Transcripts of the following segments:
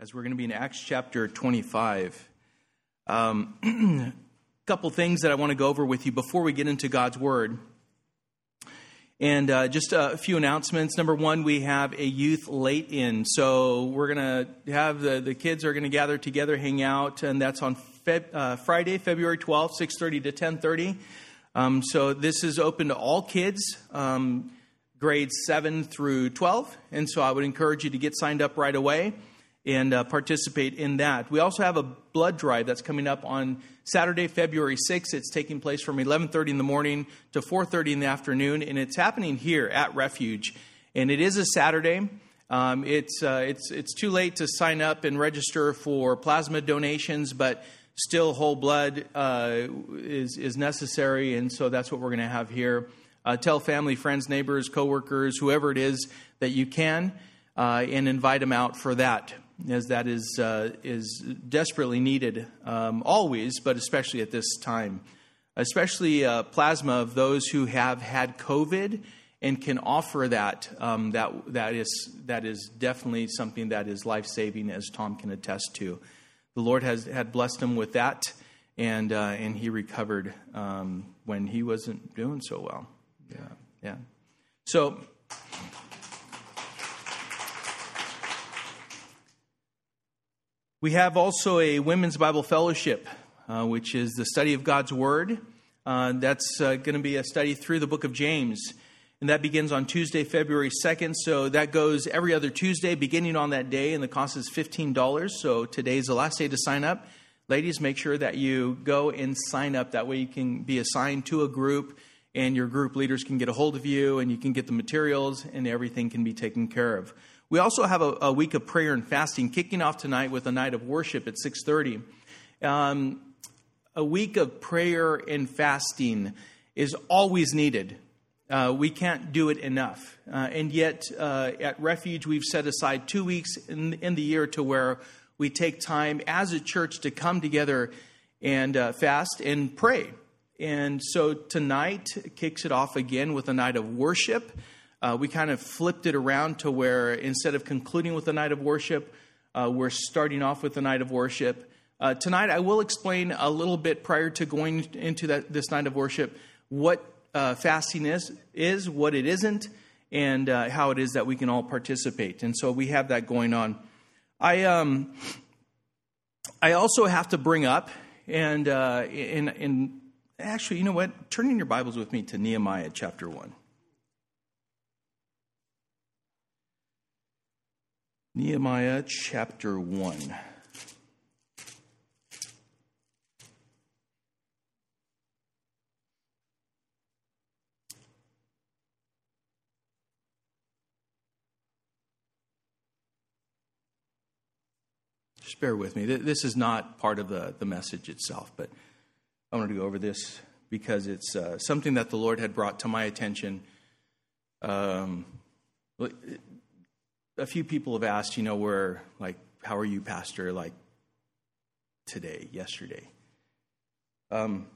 as we're going to be in Acts chapter 25. Um, a couple things that I want to go over with you before we get into God's Word. And uh, just a few announcements. Number one, we have a youth late in. So we're going to have the, the kids are going to gather together, hang out, and that's on Feb, uh, Friday, February 12th, 6.30 to 10.30. Um, so this is open to all kids. Um, grades 7 through 12. And so I would encourage you to get signed up right away and uh, participate in that. We also have a blood drive that's coming up on Saturday, February 6th. It's taking place from 11:30 in the morning to 4:30 in the afternoon, and it's happening here at Refuge. And it is a Saturday. Um, it's uh, it's it's too late to sign up and register for plasma donations, but still whole blood uh, is is necessary, and so that's what we're going to have here. Uh, tell family, friends, neighbors, coworkers, whoever it is that you can, uh, and invite them out for that, as that is uh, is desperately needed um, always, but especially at this time. Especially uh, plasma of those who have had COVID and can offer that. Um, that that is that is definitely something that is life saving, as Tom can attest to. The Lord has had blessed him with that, and uh, and he recovered um, when he wasn't doing so well. Yeah, yeah. So, we have also a women's Bible fellowship, uh, which is the study of God's Word. Uh, that's uh, going to be a study through the book of James. And that begins on Tuesday, February 2nd. So that goes every other Tuesday, beginning on that day, and the cost is $15. So today's the last day to sign up. Ladies, make sure that you go and sign up. That way you can be assigned to a group and your group leaders can get a hold of you and you can get the materials and everything can be taken care of we also have a, a week of prayer and fasting kicking off tonight with a night of worship at 6.30 um, a week of prayer and fasting is always needed. Uh, we can't do it enough. Uh, and yet uh, at refuge we've set aside two weeks in, in the year to where we take time as a church to come together and uh, fast and pray. And so tonight kicks it off again with a night of worship. Uh, we kind of flipped it around to where instead of concluding with a night of worship, uh, we're starting off with a night of worship. Uh, tonight, I will explain a little bit prior to going into that, this night of worship what uh, fasting is, is, what it isn't, and uh, how it is that we can all participate. And so we have that going on. I um, I also have to bring up, and uh, in in Actually, you know what? Turn in your Bibles with me to Nehemiah chapter 1. Nehemiah chapter 1. Just bear with me. This is not part of the, the message itself, but I wanted to go over this because it's uh, something that the Lord had brought to my attention. Um, a few people have asked, you know, where, like, how are you, Pastor, like today, yesterday? Um,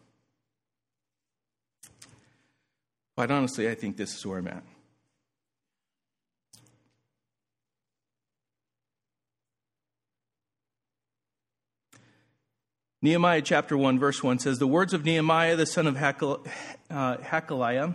quite honestly, I think this is where I'm at. Nehemiah chapter 1, verse 1 says, The words of Nehemiah, the son of uh, Hacaliah.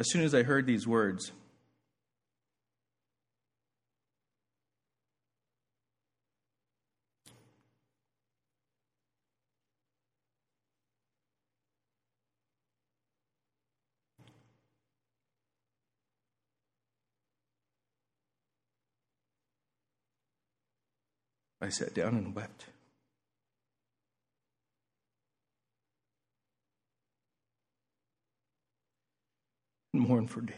As soon as I heard these words, I sat down and wept. And mourn for days.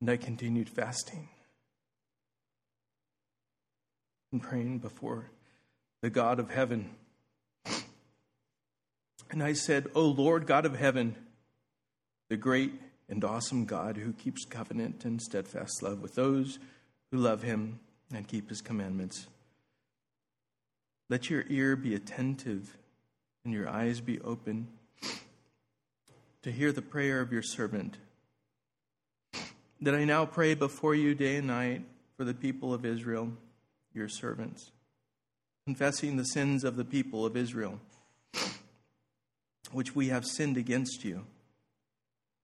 And I continued fasting and praying before the God of heaven. And I said, O Lord God of heaven, the great and awesome God who keeps covenant and steadfast love with those who love him and keep his commandments. Let your ear be attentive and your eyes be open to hear the prayer of your servant. That I now pray before you day and night for the people of Israel, your servants, confessing the sins of the people of Israel, which we have sinned against you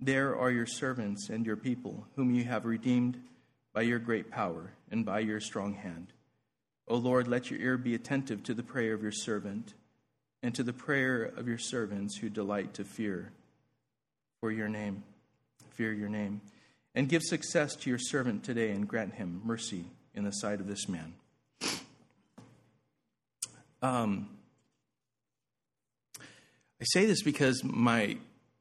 There are your servants and your people, whom you have redeemed by your great power and by your strong hand. O Lord, let your ear be attentive to the prayer of your servant and to the prayer of your servants who delight to fear for your name, fear your name. And give success to your servant today and grant him mercy in the sight of this man. Um, I say this because my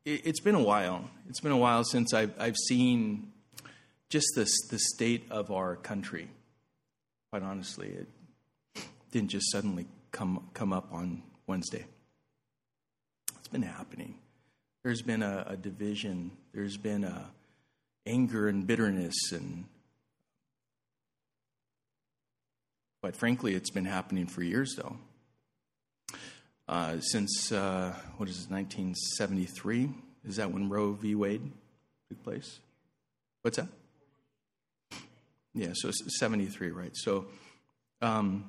it, has been a while. It's been a while since I've, I've seen just this the state of our country. Quite honestly, it didn't just suddenly come come up on Wednesday. It's been happening. There's been a, a division. There's been a anger and bitterness and quite frankly, it's been happening for years, though. Uh, since, uh, what is it, 1973? Is that when Roe v. Wade took place? What's that? Yeah, so 73, right? So, um,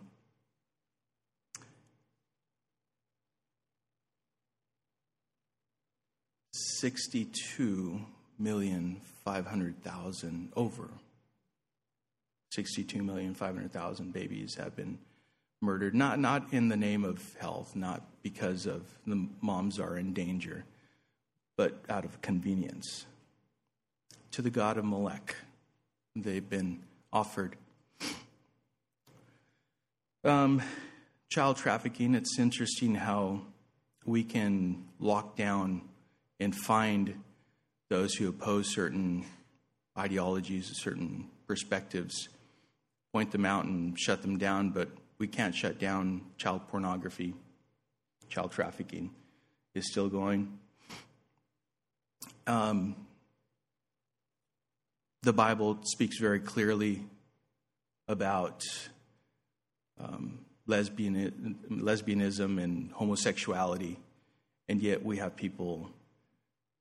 Sixty-two million five hundred thousand over. Sixty-two million five hundred thousand babies have been murdered, not, not in the name of health, not because of the moms are in danger, but out of convenience. To the god of Molech, they've been offered. Um, child trafficking, it's interesting how we can lock down and find those who oppose certain ideologies, certain perspectives, point them out and shut them down, but we can't shut down child pornography. Child trafficking is still going. Um, the Bible speaks very clearly about um, lesbian, lesbianism and homosexuality, and yet we have people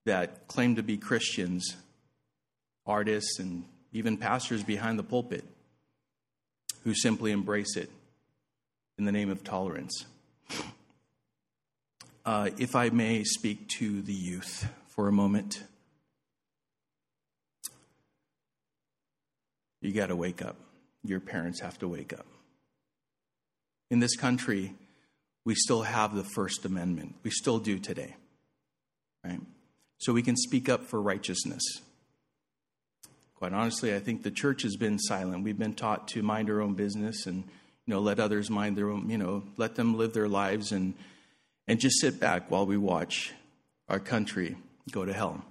that claim to be Christians, artists, and even pastors behind the pulpit who simply embrace it in the name of tolerance. Uh, if I may speak to the youth for a moment, you got to wake up. Your parents have to wake up. In this country, we still have the First Amendment. We still do today, right? So we can speak up for righteousness. Quite honestly, I think the church has been silent. We've been taught to mind our own business and you know, let others mind their own, you know, let them live their lives and, and just sit back while we watch our country go to hell.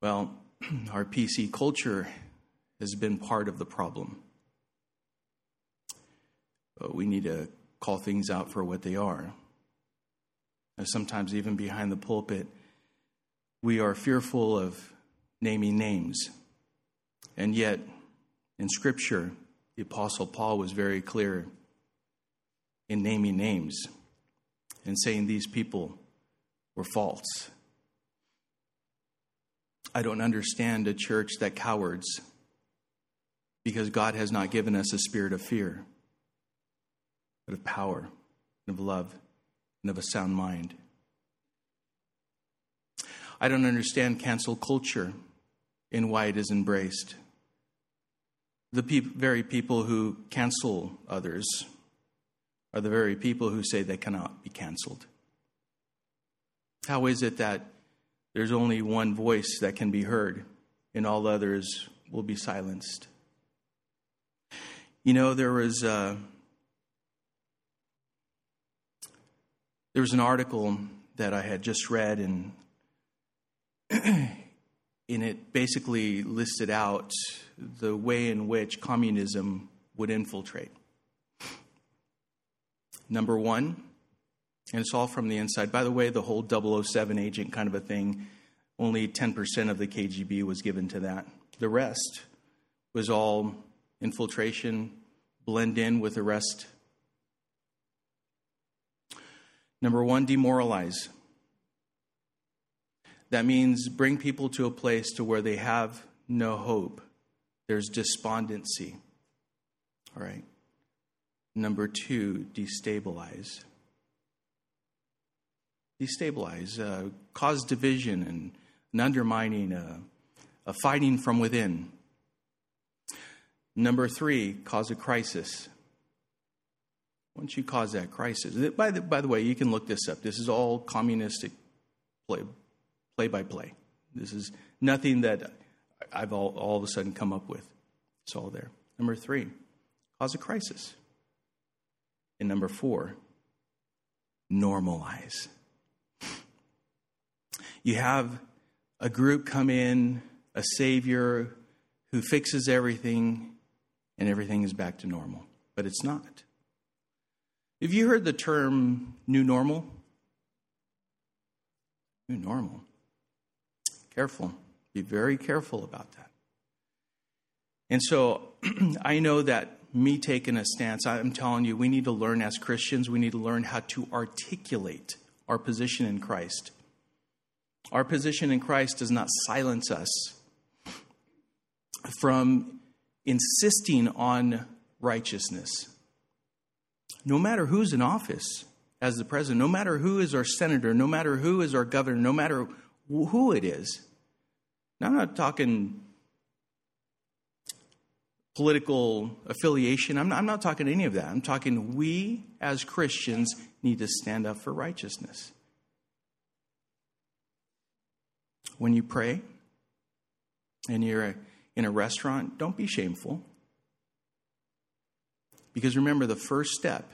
Well, our PC culture has been part of the problem. But we need to call things out for what they are. And sometimes, even behind the pulpit, we are fearful of naming names. And yet, in Scripture, the Apostle Paul was very clear in naming names and saying these people were false. I don't understand a church that cowards because God has not given us a spirit of fear, but of power, and of love, and of a sound mind. I don't understand cancel culture and why it is embraced. The pe- very people who cancel others are the very people who say they cannot be canceled. How is it that there's only one voice that can be heard and all others will be silenced? You know, there was uh, there was an article that I had just read, and and it basically listed out the way in which communism would infiltrate. Number one, and it's all from the inside. By the way, the whole 007 agent kind of a thing, only 10% of the KGB was given to that. The rest was all infiltration, blend in with the rest. Number one, demoralize. That means bring people to a place to where they have no hope. There's despondency. All right. Number two, destabilize. Destabilize, uh, cause division and an undermining, uh, a fighting from within. Number three, cause a crisis. Once you cause that crisis, by the, by the way, you can look this up. This is all communistic play, play by play. This is nothing that I've all, all of a sudden come up with. It's all there. Number three, cause a crisis. And number four, normalize. You have a group come in, a savior who fixes everything, and everything is back to normal. But it's not. Have you heard the term new normal? New normal. Careful. Be very careful about that. And so I know that me taking a stance, I'm telling you, we need to learn as Christians, we need to learn how to articulate our position in Christ. Our position in Christ does not silence us from insisting on righteousness. No matter who's in office as the president, no matter who is our senator, no matter who is our governor, no matter who it is. Now, I'm not talking political affiliation. I'm not, I'm not talking any of that. I'm talking we as Christians need to stand up for righteousness. When you pray and you're in a restaurant, don't be shameful. Because remember, the first step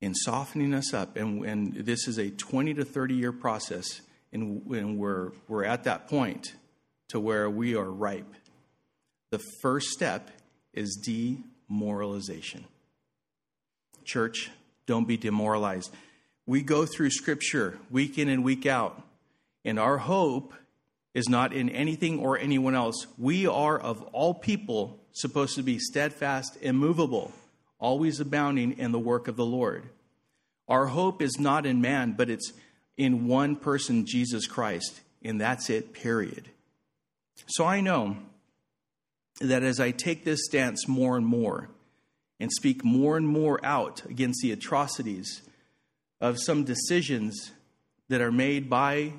in softening us up, and, and this is a 20 to 30 year process, and, we're, we're at that point to where we are ripe. The first step is demoralization. Church, don't be demoralized. We go through scripture week in and week out, and our hope is not in anything or anyone else. We are, of all people, supposed to be steadfast, immovable, always abounding in the work of the Lord. Our hope is not in man, but it's in one person, Jesus Christ, and that's it, period. So I know that as I take this stance more and more and speak more and more out against the atrocities of some decisions that are made by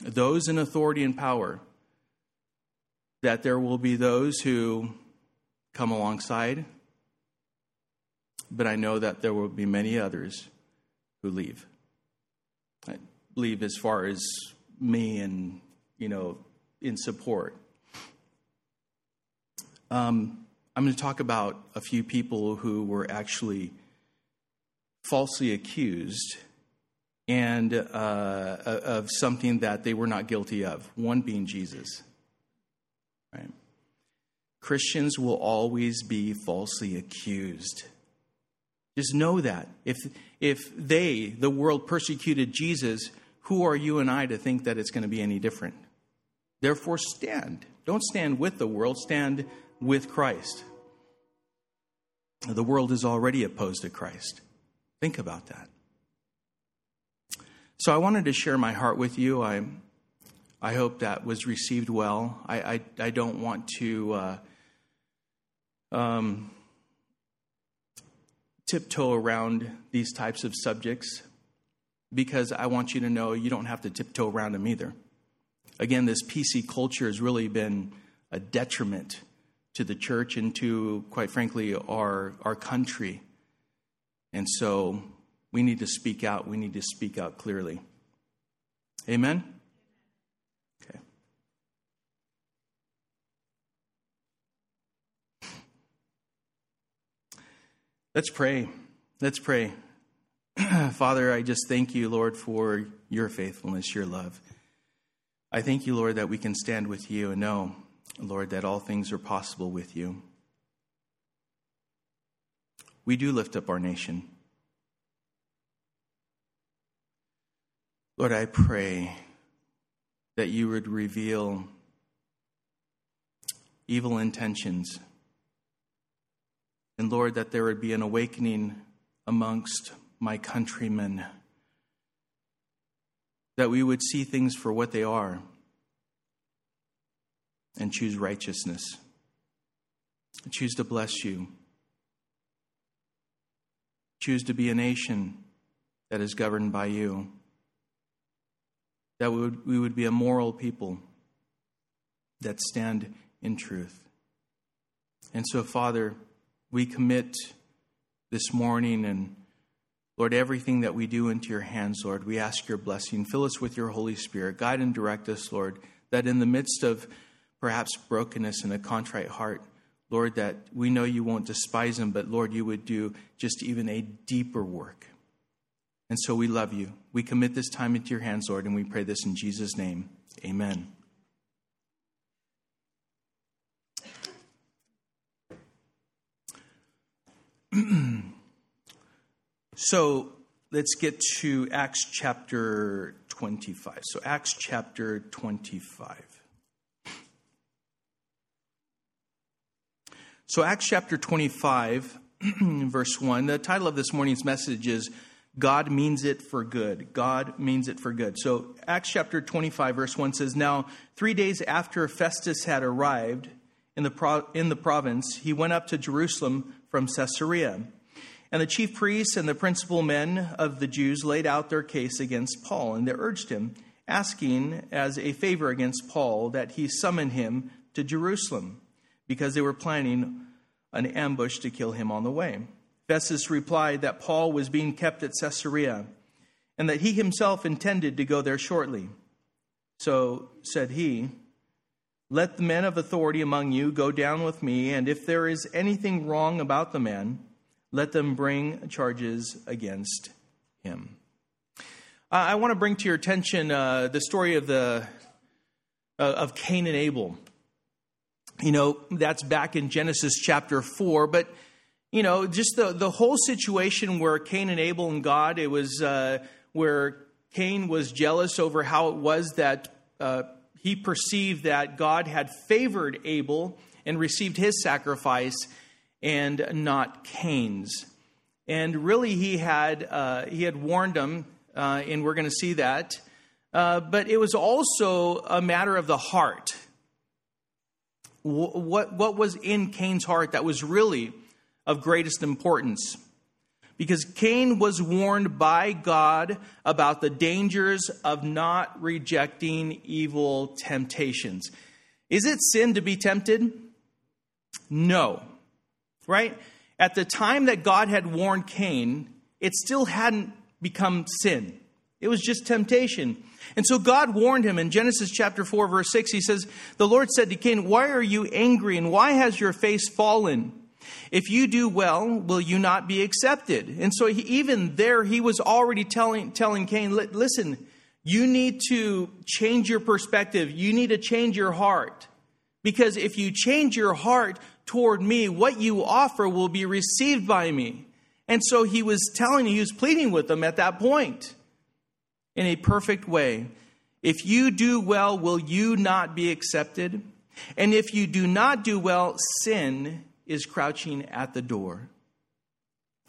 those in authority and power, that there will be those who come alongside, but I know that there will be many others who leave. I believe, as far as me and, you know, in support. Um, I'm going to talk about a few people who were actually falsely accused and uh, of something that they were not guilty of, one being Jesus. Right? Christians will always be falsely accused. Just know that. If, if they, the world, persecuted Jesus, who are you and I to think that it's going to be any different? Therefore, stand. Don't stand with the world, stand with Christ. The world is already opposed to Christ. Think about that. So I wanted to share my heart with you. I, I hope that was received well. I, I, I don't want to uh, um, tiptoe around these types of subjects because I want you to know you don't have to tiptoe around them either. Again, this PC culture has really been a detriment to the church and to, quite frankly, our, our country. And so we need to speak out. We need to speak out clearly. Amen? Okay. Let's pray. Let's pray. Father, I just thank you, Lord, for your faithfulness, your love. I thank you, Lord, that we can stand with you and know, Lord, that all things are possible with you. We do lift up our nation. Lord, I pray that you would reveal evil intentions. And Lord, that there would be an awakening amongst my countrymen, that we would see things for what they are and choose righteousness, choose to bless you, choose to be a nation that is governed by you that we would, we would be a moral people that stand in truth. And so, Father, we commit this morning and Lord, everything that we do into your hands, Lord, we ask your blessing. Fill us with your Holy Spirit. Guide and direct us, Lord, that in the midst of perhaps brokenness and a contrite heart, Lord, that we know you won't despise them, but Lord, you would do just even a deeper work. And so we love you. We commit this time into your hands, Lord, and we pray this in Jesus' name. Amen. so let's get to Acts chapter 25. So, Acts chapter 25. So, Acts chapter 25, verse 1, the title of this morning's message is God means it for good. God means it for good. So, Acts chapter 25, verse 1 says Now, three days after Festus had arrived in the, pro- in the province, he went up to Jerusalem from Caesarea. And the chief priests and the principal men of the Jews laid out their case against Paul, and they urged him, asking as a favor against Paul that he summon him to Jerusalem, because they were planning an ambush to kill him on the way. Festus replied that Paul was being kept at Caesarea and that he himself intended to go there shortly. So said he, Let the men of authority among you go down with me, and if there is anything wrong about the man, let them bring charges against him. Uh, I want to bring to your attention uh, the story of the uh, of Cain and Abel. You know, that's back in Genesis chapter 4, but you know, just the, the whole situation where Cain and Abel and God, it was uh, where Cain was jealous over how it was that uh, he perceived that God had favored Abel and received his sacrifice and not Cain's. And really, he had, uh, he had warned him, uh, and we're going to see that. Uh, but it was also a matter of the heart. What, what was in Cain's heart that was really of greatest importance. Because Cain was warned by God about the dangers of not rejecting evil temptations. Is it sin to be tempted? No. Right? At the time that God had warned Cain, it still hadn't become sin. It was just temptation. And so God warned him in Genesis chapter 4, verse 6. He says, The Lord said to Cain, Why are you angry and why has your face fallen? If you do well, will you not be accepted? And so he, even there, he was already telling, telling Cain, listen, you need to change your perspective. You need to change your heart. Because if you change your heart toward me, what you offer will be received by me. And so he was telling, he was pleading with them at that point in a perfect way. If you do well, will you not be accepted? And if you do not do well, sin is crouching at the door.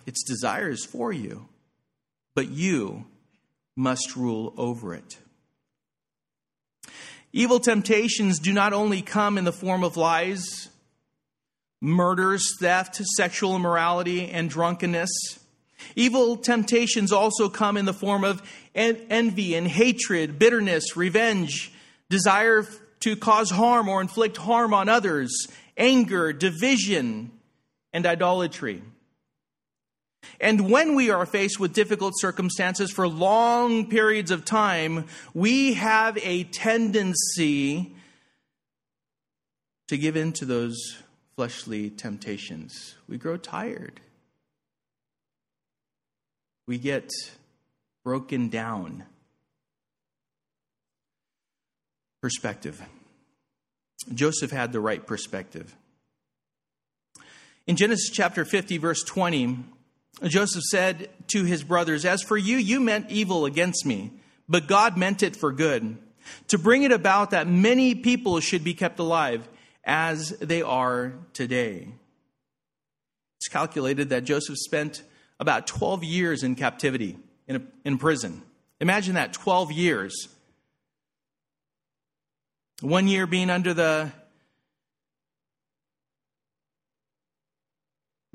Its desire is for you, but you must rule over it. Evil temptations do not only come in the form of lies, murders, theft, sexual immorality, and drunkenness. Evil temptations also come in the form of envy and hatred, bitterness, revenge, desire to cause harm or inflict harm on others, anger, division, and idolatry. And when we are faced with difficult circumstances for long periods of time, we have a tendency to give in to those fleshly temptations. We grow tired. We get broken down. Perspective. Joseph had the right perspective. In Genesis chapter 50, verse 20, Joseph said to his brothers, As for you, you meant evil against me, but God meant it for good, to bring it about that many people should be kept alive as they are today. It's calculated that Joseph spent about 12 years in captivity, in, a, in prison. Imagine that 12 years. One year being under the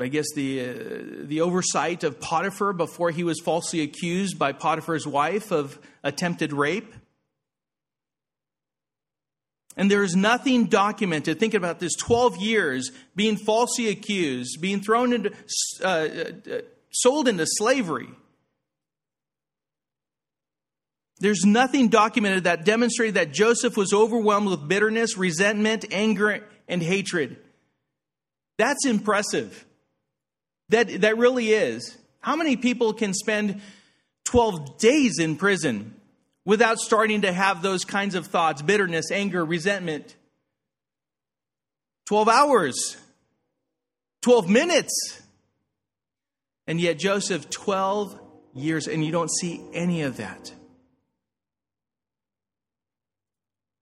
I guess the uh, the oversight of Potiphar before he was falsely accused by Potiphar's wife of attempted rape. And there is nothing documented. Think about this 12 years being falsely accused, being thrown into, uh, uh, sold into slavery. There's nothing documented that demonstrated that Joseph was overwhelmed with bitterness, resentment, anger, and hatred. That's impressive. That, that really is. How many people can spend 12 days in prison without starting to have those kinds of thoughts bitterness, anger, resentment? 12 hours, 12 minutes. And yet, Joseph, 12 years, and you don't see any of that.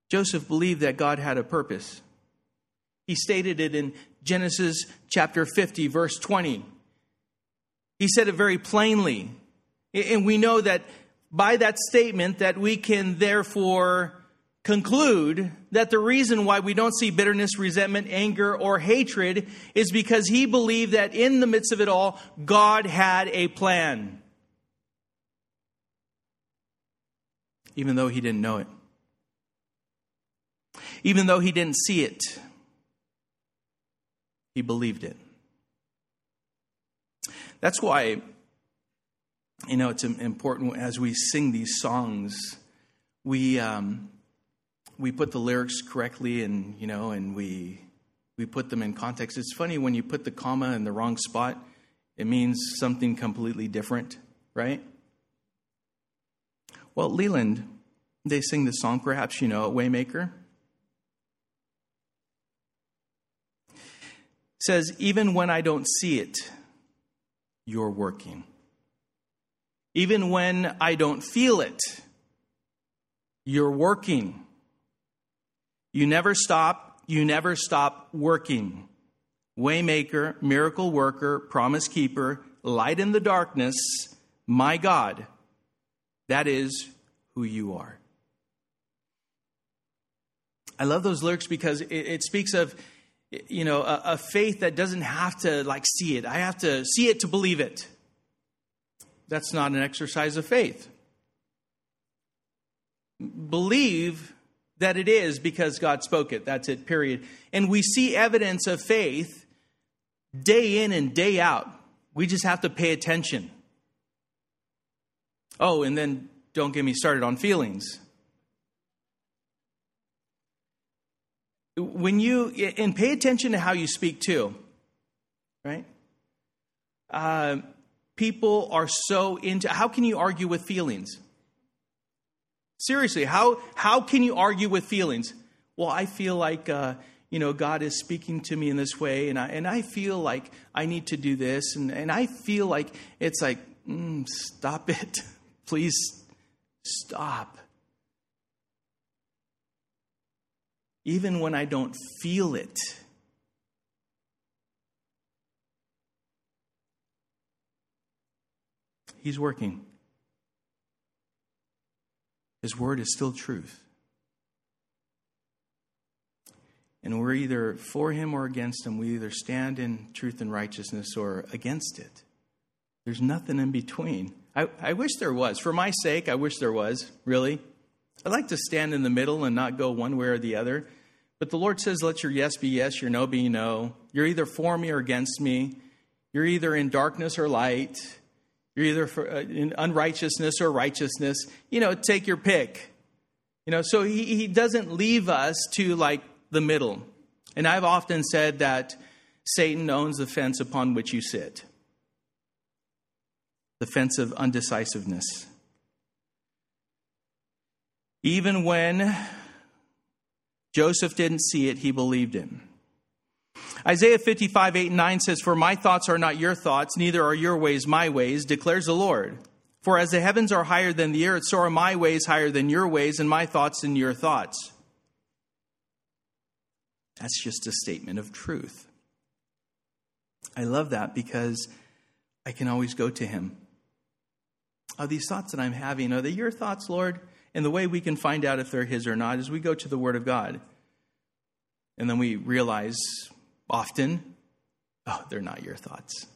Joseph believed that God had a purpose. He stated it in Genesis chapter 50, verse 20. He said it very plainly. And we know that by that statement that we can therefore conclude that the reason why we don't see bitterness, resentment, anger, or hatred is because he believed that in the midst of it all, God had a plan. Even though he didn't know it. Even though he didn't see it, he believed it. That's why, you know, it's important as we sing these songs, we, um, we put the lyrics correctly and, you know, and we, we put them in context. It's funny when you put the comma in the wrong spot, it means something completely different, right? Well, Leland, they sing the song, perhaps you know, at Waymaker. Says, Even when I don't see it, you're working. Even when I don't feel it, you're working. You never stop, you never stop working. Waymaker, miracle worker, promise keeper, light in the darkness, my God. That is who you are. I love those lyrics because it, it speaks of you know, a, a, faith that doesn't have to like see it. I have to see it to believe it. That's not an exercise of faith. Believe that it is because God spoke it. That's it, period. And we see evidence of faith day in and day out. We just have to pay attention. Oh, and then don't get me started on feelings. When you and pay attention to how you speak too right? Uh, people are so into how can you argue with feelings? Seriously how how can you argue with feelings? Well i feel like uh, you know god is speaking to me in this way and i and i feel like i need to do this and and i feel like it's like mm, stop it. Please stop even when I don't feel it. He's working. His word is still truth. And we're either for him or against him. We either stand in truth and righteousness or against it. There's nothing in between. I, I wish there was. For my sake, I wish there was, really. I'd like to stand in the middle and not go one way or the other. But the Lord says, let your yes be yes, your no be no. You're either for me or against me. You're either in darkness or light. You're either for, uh, in unrighteousness or righteousness. You know, take your pick. You know, so he, he doesn't leave us to like the middle. And I've often said that Satan owns the fence upon which you sit the fence of undecisiveness. Even when Joseph didn't see it, he believed him. Isaiah 55, 8 and 9 says, For my thoughts are not your thoughts, neither are your ways my ways, declares the Lord. For as the heavens are higher than the earth, so are my ways higher than your ways, and my thoughts than your thoughts. That's just a statement of truth. I love that because I can always go to Him. Are these thoughts that I'm having, are they your thoughts, Lord? And the way we can find out if they're His or not is we go to the Word of God. And then we realize often, oh, they're not your thoughts.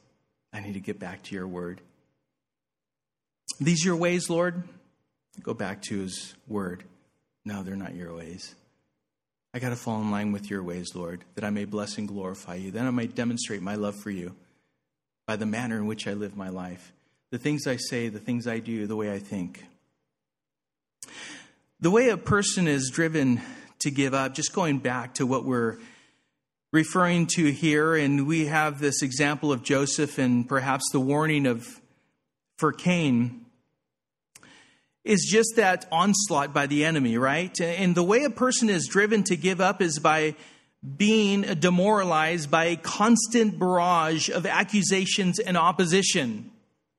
I need to get back to your Word. These your ways, Lord? Go back to His Word. No, they're not your ways. I got to fall in line with your ways, Lord, that I may bless and glorify you. that I may demonstrate my love for you by the manner in which I live my life, the things I say, the things I do, the way I think. The way a person is driven to give up, just going back to what we're referring to here, and we have this example of Joseph and perhaps the warning of for Cain is just that onslaught by the enemy, right? And the way a person is driven to give up is by being demoralized by a constant barrage of accusations and opposition.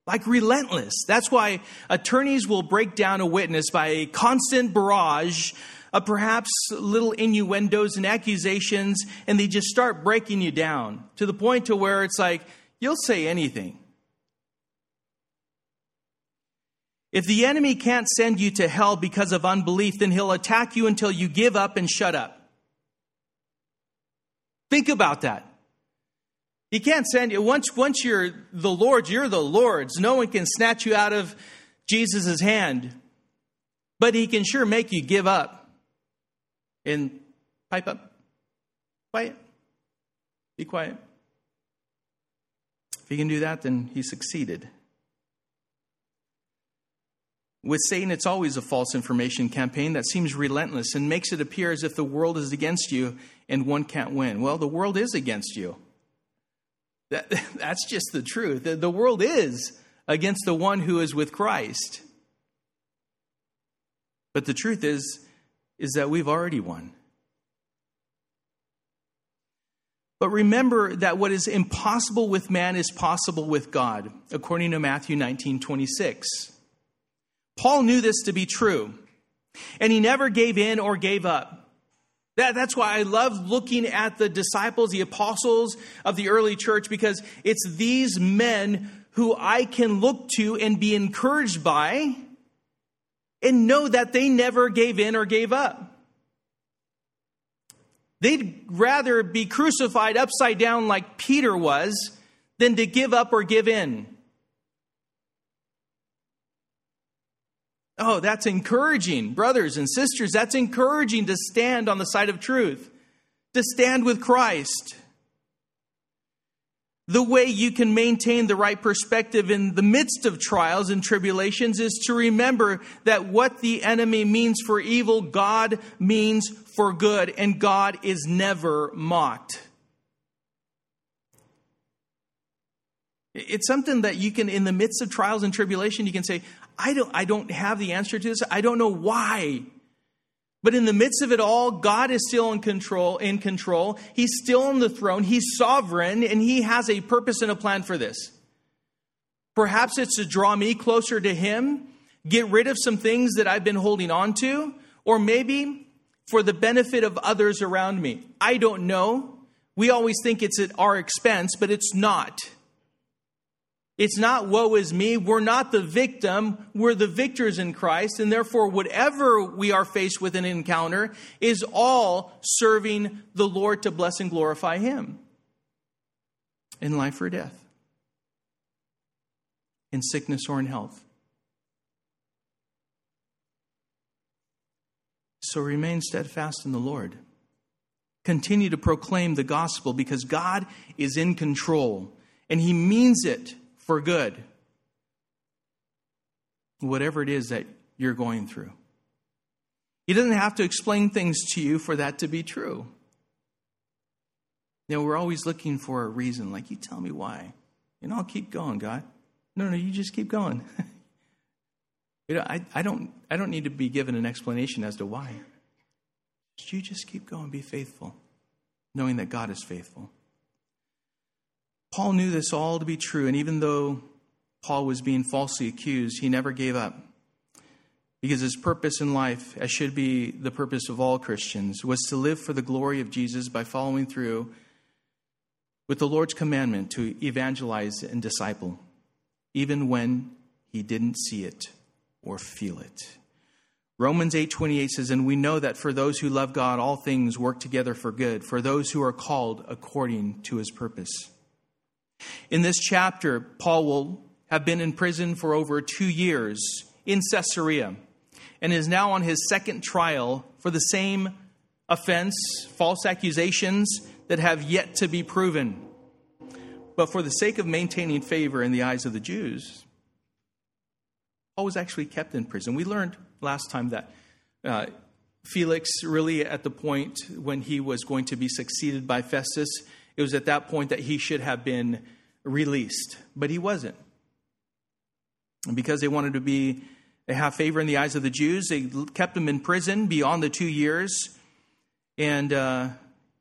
Like relentless. That's why attorneys will break down a witness by a constant barrage of perhaps little innuendos and accusations, and they just start breaking you down to the point to where it's like, you'll say anything. If the enemy can't send you to hell because of unbelief, then he'll attack you until you give up and shut up. Think about that. He can't send you once once you're the Lord, you're the Lord's. No one can snatch you out of Jesus' hand. But he can sure make you give up. And pipe up. Quiet. Be quiet. If he can do that, then he succeeded. With Satan, it's always a false information campaign that seems relentless and makes it appear as if the world is against you and one can't win. Well, the world is against you. That, that's just the truth. The, the world is against the one who is with Christ. But the truth is, is that we've already won. But remember that what is impossible with man is possible with God, according to Matthew 19 26. Paul knew this to be true, and he never gave in or gave up. That, that's why I love looking at the disciples, the apostles of the early church, because it's these men who I can look to and be encouraged by and know that they never gave in or gave up. They'd rather be crucified upside down like Peter was than to give up or give in. Oh, that's encouraging, brothers and sisters. That's encouraging to stand on the side of truth, to stand with Christ. The way you can maintain the right perspective in the midst of trials and tribulations is to remember that what the enemy means for evil, God means for good, and God is never mocked. It's something that you can, in the midst of trials and tribulation, you can say, I don't, I don't have the answer to this. I don't know why. But in the midst of it all, God is still in control, in control. He's still on the throne. He's sovereign and he has a purpose and a plan for this. Perhaps it's to draw me closer to him, get rid of some things that I've been holding on to, or maybe for the benefit of others around me. I don't know. We always think it's at our expense, but it's not. It's not woe is me. We're not the victim. We're the victors in Christ. And therefore, whatever we are faced with an encounter is all serving the Lord to bless and glorify Him in life or death, in sickness or in health. So remain steadfast in the Lord. Continue to proclaim the gospel because God is in control and He means it for good. Whatever it is that you're going through. He doesn't have to explain things to you for that to be true. You know, we're always looking for a reason, like, you tell me why. And I'll keep going, God. No, no, you just keep going. you know, I, I, don't, I don't need to be given an explanation as to why. You just keep going, be faithful, knowing that God is faithful. Paul knew this all to be true, and even though Paul was being falsely accused, he never gave up. Because his purpose in life, as should be the purpose of all Christians, was to live for the glory of Jesus by following through with the Lord's commandment to evangelize and disciple, even when he didn't see it or feel it. Romans 8:28 says and we know that for those who love God all things work together for good for those who are called according to his purpose. In this chapter, Paul will have been in prison for over two years in Caesarea and is now on his second trial for the same offense, false accusations that have yet to be proven. But for the sake of maintaining favor in the eyes of the Jews, Paul was actually kept in prison. We learned last time that uh, Felix, really at the point when he was going to be succeeded by Festus, it was at that point that he should have been released, but he wasn't. And because they wanted to be have favor in the eyes of the Jews, they kept him in prison beyond the two years, and uh,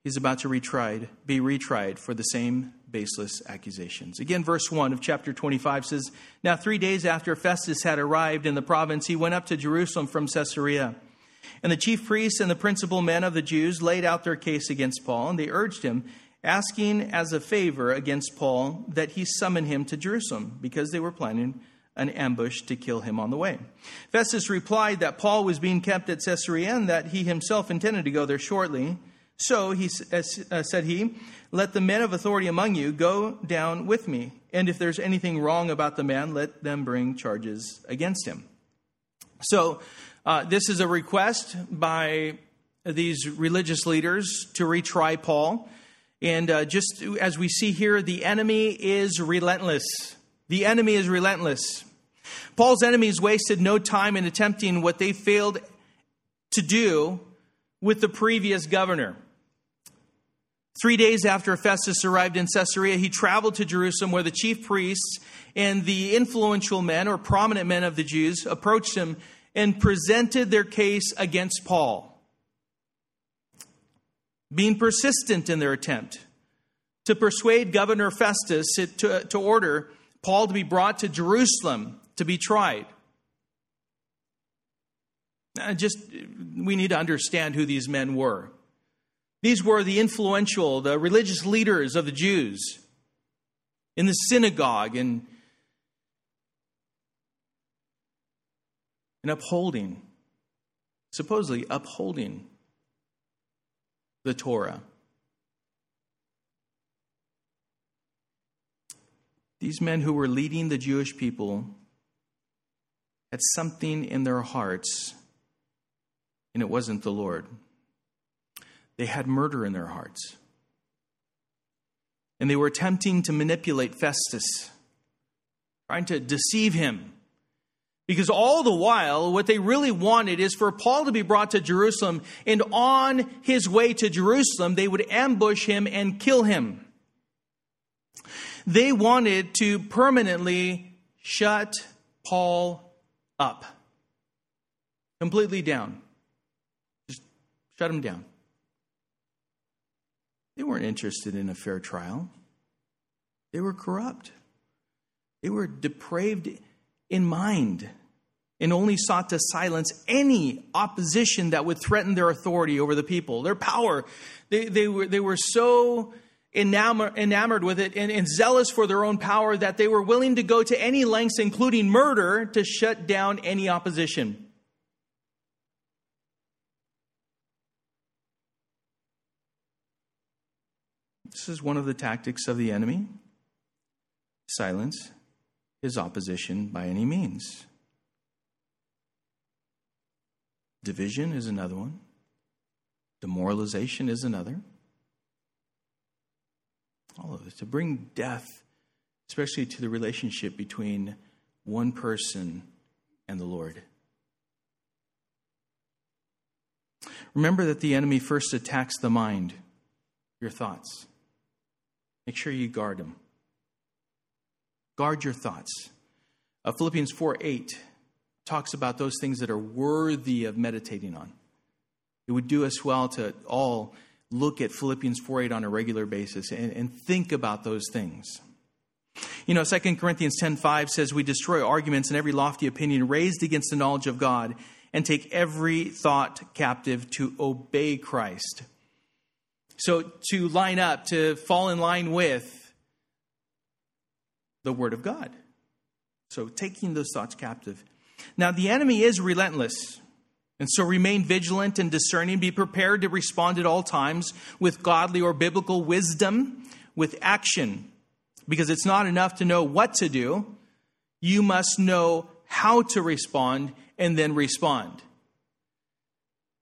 he's about to retried, be retried for the same baseless accusations. Again, verse 1 of chapter 25 says Now, three days after Festus had arrived in the province, he went up to Jerusalem from Caesarea. And the chief priests and the principal men of the Jews laid out their case against Paul, and they urged him asking as a favor against Paul that he summon him to Jerusalem because they were planning an ambush to kill him on the way. Festus replied that Paul was being kept at Caesarea and that he himself intended to go there shortly. So he uh, said he, let the men of authority among you go down with me, and if there's anything wrong about the man, let them bring charges against him. So uh, this is a request by these religious leaders to retry Paul. And uh, just as we see here, the enemy is relentless. The enemy is relentless. Paul's enemies wasted no time in attempting what they failed to do with the previous governor. Three days after Festus arrived in Caesarea, he traveled to Jerusalem where the chief priests and the influential men or prominent men of the Jews approached him and presented their case against Paul being persistent in their attempt to persuade Governor Festus to, to order Paul to be brought to Jerusalem to be tried. Uh, just, we need to understand who these men were. These were the influential, the religious leaders of the Jews in the synagogue and in upholding, supposedly upholding the Torah. These men who were leading the Jewish people had something in their hearts, and it wasn't the Lord. They had murder in their hearts. And they were attempting to manipulate Festus, trying to deceive him because all the while, what they really wanted is for Paul to be brought to Jerusalem, and on his way to Jerusalem, they would ambush him and kill him. They wanted to permanently shut Paul up, completely down. Just shut him down. They weren't interested in a fair trial, they were corrupt, they were depraved in mind and only sought to silence any opposition that would threaten their authority over the people, their power. They, they, were, they were so enamored with it and, and zealous for their own power that they were willing to go to any lengths, including murder, to shut down any opposition. This is one of the tactics of the enemy silence his opposition by any means. Division is another one, demoralization is another. All of it to bring death, especially to the relationship between one person and the Lord. Remember that the enemy first attacks the mind, your thoughts. Make sure you guard them. Guard your thoughts. Uh, Philippians 4 8 talks about those things that are worthy of meditating on. It would do us well to all look at Philippians 4 8 on a regular basis and, and think about those things. You know, 2 Corinthians 10 5 says, We destroy arguments and every lofty opinion raised against the knowledge of God and take every thought captive to obey Christ. So, to line up, to fall in line with the Word of God. So, taking those thoughts captive. Now, the enemy is relentless. And so remain vigilant and discerning. Be prepared to respond at all times with godly or biblical wisdom, with action. Because it's not enough to know what to do, you must know how to respond and then respond.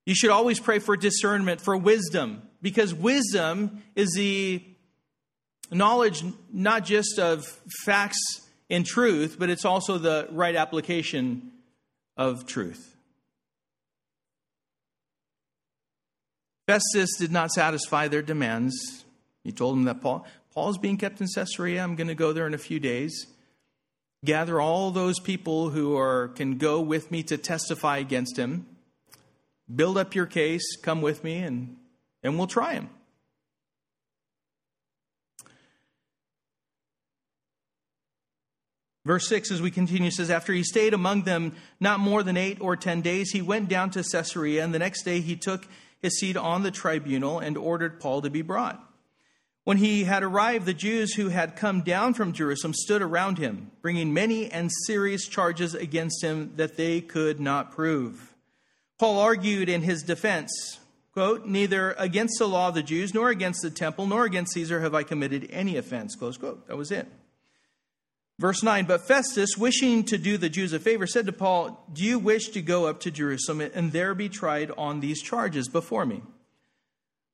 You should always pray for discernment, for wisdom, because wisdom is the knowledge not just of facts and truth, but it's also the right application of truth. Festus did not satisfy their demands. He told them that Paul, Paul's being kept in Caesarea. I'm going to go there in a few days. Gather all those people who are, can go with me to testify against him. Build up your case, come with me, and, and we'll try him. Verse 6, as we continue, says, After he stayed among them not more than eight or ten days, he went down to Caesarea, and the next day he took his seat on the tribunal and ordered Paul to be brought. When he had arrived, the Jews who had come down from Jerusalem stood around him, bringing many and serious charges against him that they could not prove. Paul argued in his defense, quote, Neither against the law of the Jews, nor against the temple, nor against Caesar have I committed any offense, close quote. That was it. Verse 9 But Festus, wishing to do the Jews a favor, said to Paul, Do you wish to go up to Jerusalem and there be tried on these charges before me?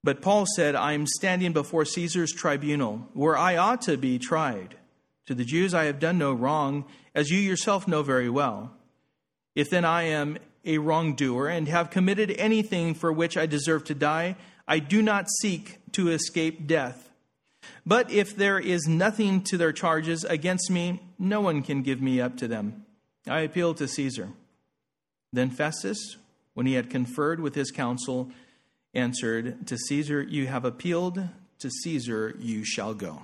But Paul said, I am standing before Caesar's tribunal, where I ought to be tried. To the Jews I have done no wrong, as you yourself know very well. If then I am a wrongdoer and have committed anything for which I deserve to die, I do not seek to escape death. But if there is nothing to their charges against me, no one can give me up to them. I appeal to Caesar. Then Festus, when he had conferred with his council, answered, To Caesar you have appealed, to Caesar you shall go.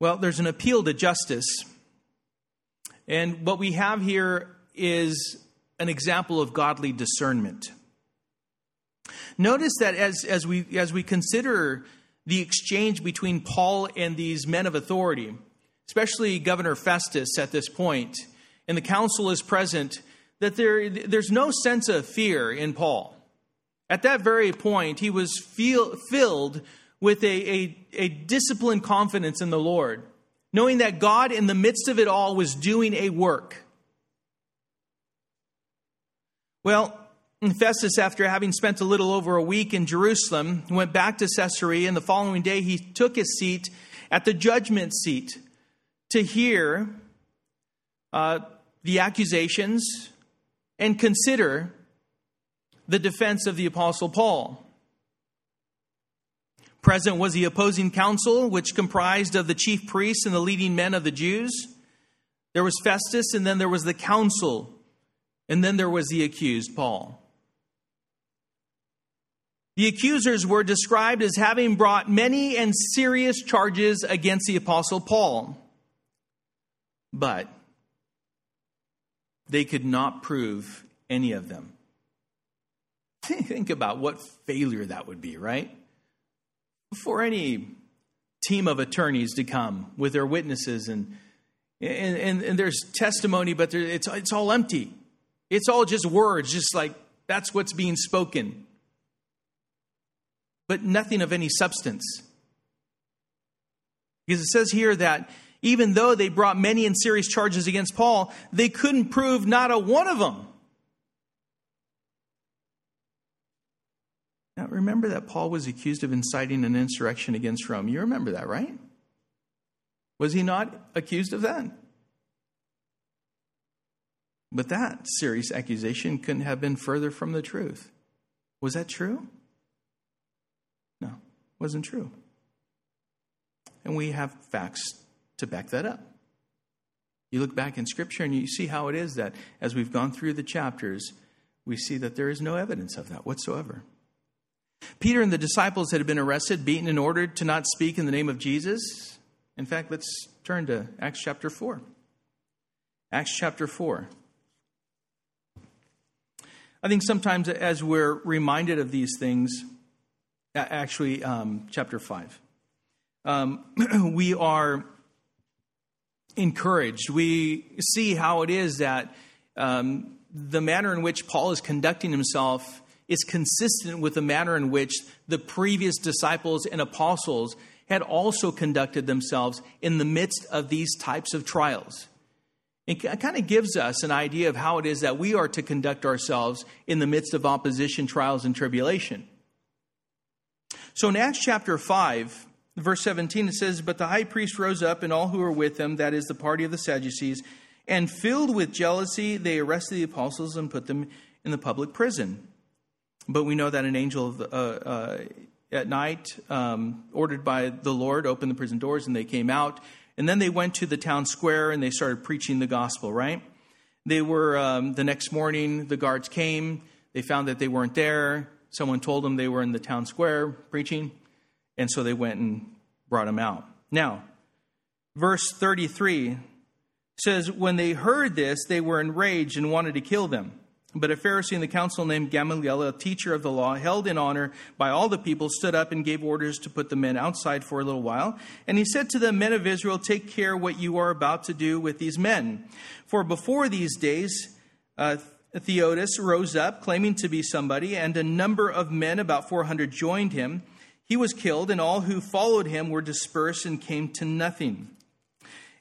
Well, there's an appeal to justice. And what we have here is an example of godly discernment. Notice that as, as, we, as we consider the exchange between Paul and these men of authority, especially Governor Festus at this point, and the council is present, that there, there's no sense of fear in Paul. At that very point, he was feel, filled with a, a, a disciplined confidence in the Lord, knowing that God, in the midst of it all, was doing a work. Well, Festus, after having spent a little over a week in Jerusalem, went back to Caesarea, and the following day he took his seat at the judgment seat to hear uh, the accusations and consider the defense of the Apostle Paul. Present was the opposing council, which comprised of the chief priests and the leading men of the Jews. There was Festus, and then there was the council, and then there was the accused, Paul. The accusers were described as having brought many and serious charges against the Apostle Paul. But they could not prove any of them. Think about what failure that would be, right? for any team of attorneys to come with their witnesses and and, and, and there's testimony, but there, it's, it's all empty. It's all just words, just like that's what's being spoken. But nothing of any substance. Because it says here that even though they brought many and serious charges against Paul, they couldn't prove not a one of them. Now, remember that Paul was accused of inciting an insurrection against Rome. You remember that, right? Was he not accused of that? But that serious accusation couldn't have been further from the truth. Was that true? Wasn't true. And we have facts to back that up. You look back in Scripture and you see how it is that as we've gone through the chapters, we see that there is no evidence of that whatsoever. Peter and the disciples had been arrested, beaten, and ordered to not speak in the name of Jesus. In fact, let's turn to Acts chapter 4. Acts chapter 4. I think sometimes as we're reminded of these things, actually, um, chapter 5, um, we are encouraged. We see how it is that um, the manner in which Paul is conducting himself is consistent with the manner in which the previous disciples and apostles had also conducted themselves in the midst of these types of trials. It kind of gives us an idea of how it is that we are to conduct ourselves in the midst of opposition, trials, and tribulation. So in Acts chapter 5, verse 17, it says, But the high priest rose up, and all who were with him, that is, the party of the Sadducees, and filled with jealousy, they arrested the apostles and put them in the public prison. But we know that an angel uh, uh, at night, um, ordered by the Lord, opened the prison doors and they came out. And then they went to the town square and they started preaching the gospel, right? They were, um, the next morning, the guards came. They found that they weren't there. Someone told them they were in the town square preaching. And so they went and brought them out. Now, verse 33 says, When they heard this, they were enraged and wanted to kill them. But a Pharisee in the council named Gamaliel, a teacher of the law, held in honor by all the people, stood up and gave orders to put the men outside for a little while. And he said to the men of Israel, Take care what you are about to do with these men. For before these days, uh, Theudas rose up, claiming to be somebody, and a number of men, about 400, joined him. He was killed, and all who followed him were dispersed and came to nothing.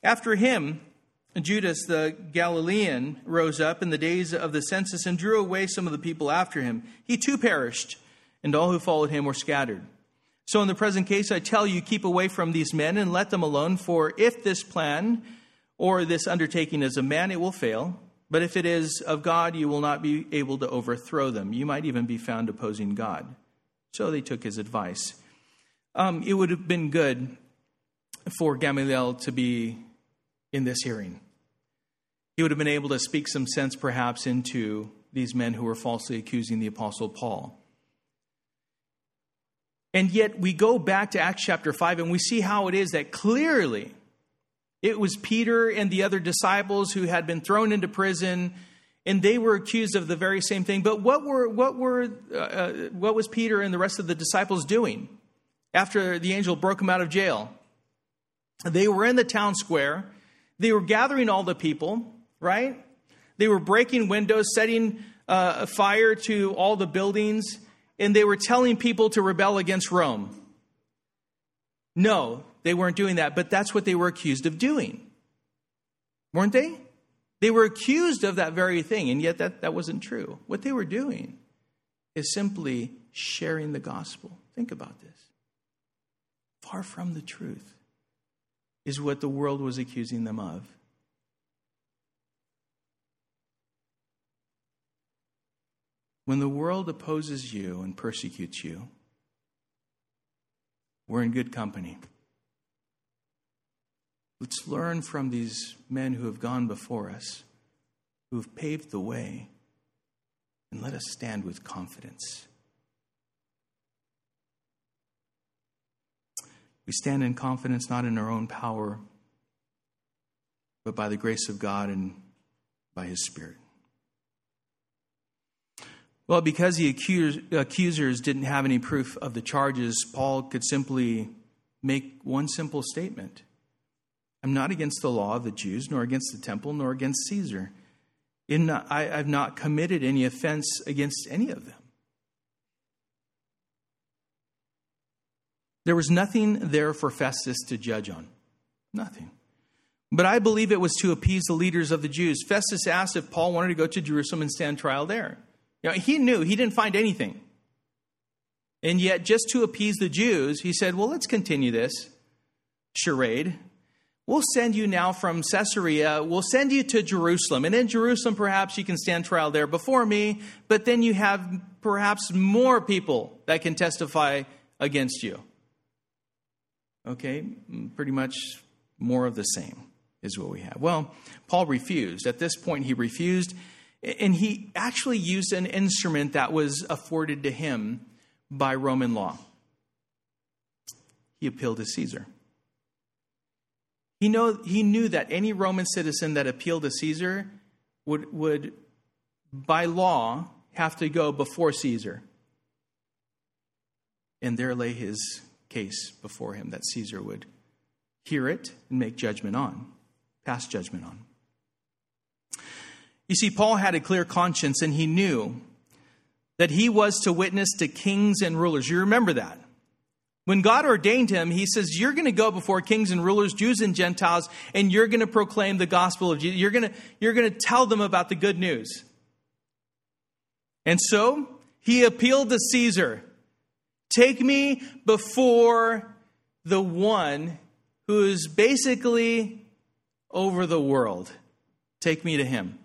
After him, Judas the Galilean rose up in the days of the census and drew away some of the people after him. He too perished, and all who followed him were scattered. So, in the present case, I tell you, keep away from these men and let them alone, for if this plan or this undertaking is a man, it will fail. But if it is of God, you will not be able to overthrow them. You might even be found opposing God. So they took his advice. Um, it would have been good for Gamaliel to be in this hearing. He would have been able to speak some sense, perhaps, into these men who were falsely accusing the Apostle Paul. And yet, we go back to Acts chapter 5 and we see how it is that clearly it was Peter and the other disciples who had been thrown into prison and they were accused of the very same thing. But what, were, what, were, uh, uh what was Peter and the rest of the disciples doing after the angel broke them out of jail? They were in the town square, they were gathering all the people right? They were breaking windows, setting uh, fire to all the buildings, and they were telling people to rebel against Rome. No, they weren't doing that, but that's what they were accused of doing. Weren't they? They were accused of that very thing, and yet that, that wasn't true. What they were doing is simply sharing the gospel. Think about this. Far from the truth is what the world was accusing them of. When the world opposes you and persecutes you, we're in good company. Let's learn from these men who have gone before us, who have paved the way, and let us stand with confidence. We stand in confidence not in our own power, but by the grace of God and by His Spirit. Well, because the accusers didn't have any proof of the charges, Paul could simply make one simple statement I'm not against the law of the Jews, nor against the temple, nor against Caesar. In, I, I've not committed any offense against any of them. There was nothing there for Festus to judge on. Nothing. But I believe it was to appease the leaders of the Jews. Festus asked if Paul wanted to go to Jerusalem and stand trial there. You know, he knew he didn't find anything. And yet, just to appease the Jews, he said, Well, let's continue this charade. We'll send you now from Caesarea, we'll send you to Jerusalem. And in Jerusalem, perhaps you can stand trial there before me, but then you have perhaps more people that can testify against you. Okay, pretty much more of the same is what we have. Well, Paul refused. At this point, he refused, and he actually used an instrument that was afforded to him by Roman law. He appealed to Caesar. He, know, he knew that any Roman citizen that appealed to Caesar would, would, by law, have to go before Caesar. And there lay his case before him that Caesar would hear it and make judgment on, pass judgment on. You see, Paul had a clear conscience and he knew that he was to witness to kings and rulers. You remember that. When God ordained him, he says, You're going to go before kings and rulers, Jews and Gentiles, and you're going to proclaim the gospel of Jesus. You're going to, you're to tell them about the good news. And so he appealed to Caesar Take me before the one who is basically over the world. Take me to him.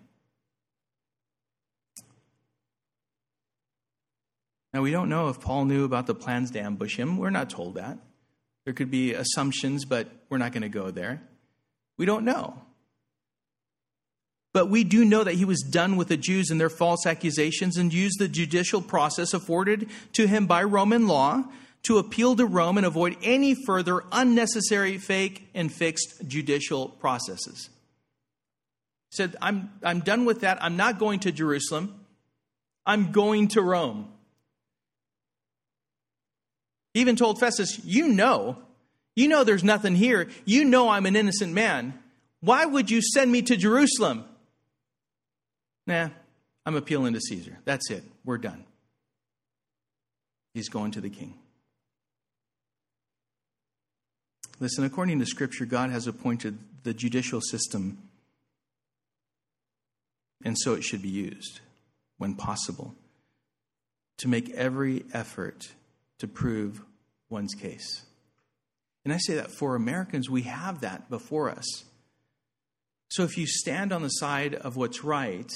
Now, we don't know if Paul knew about the plans to ambush him. We're not told that. There could be assumptions, but we're not going to go there. We don't know. But we do know that he was done with the Jews and their false accusations and used the judicial process afforded to him by Roman law to appeal to Rome and avoid any further unnecessary, fake, and fixed judicial processes. He said, I'm, I'm done with that. I'm not going to Jerusalem. I'm going to Rome. He even told Festus, You know, you know there's nothing here. You know I'm an innocent man. Why would you send me to Jerusalem? Nah, I'm appealing to Caesar. That's it. We're done. He's going to the king. Listen, according to Scripture, God has appointed the judicial system, and so it should be used when possible to make every effort to prove one's case. And I say that for Americans, we have that before us. So if you stand on the side of what's right,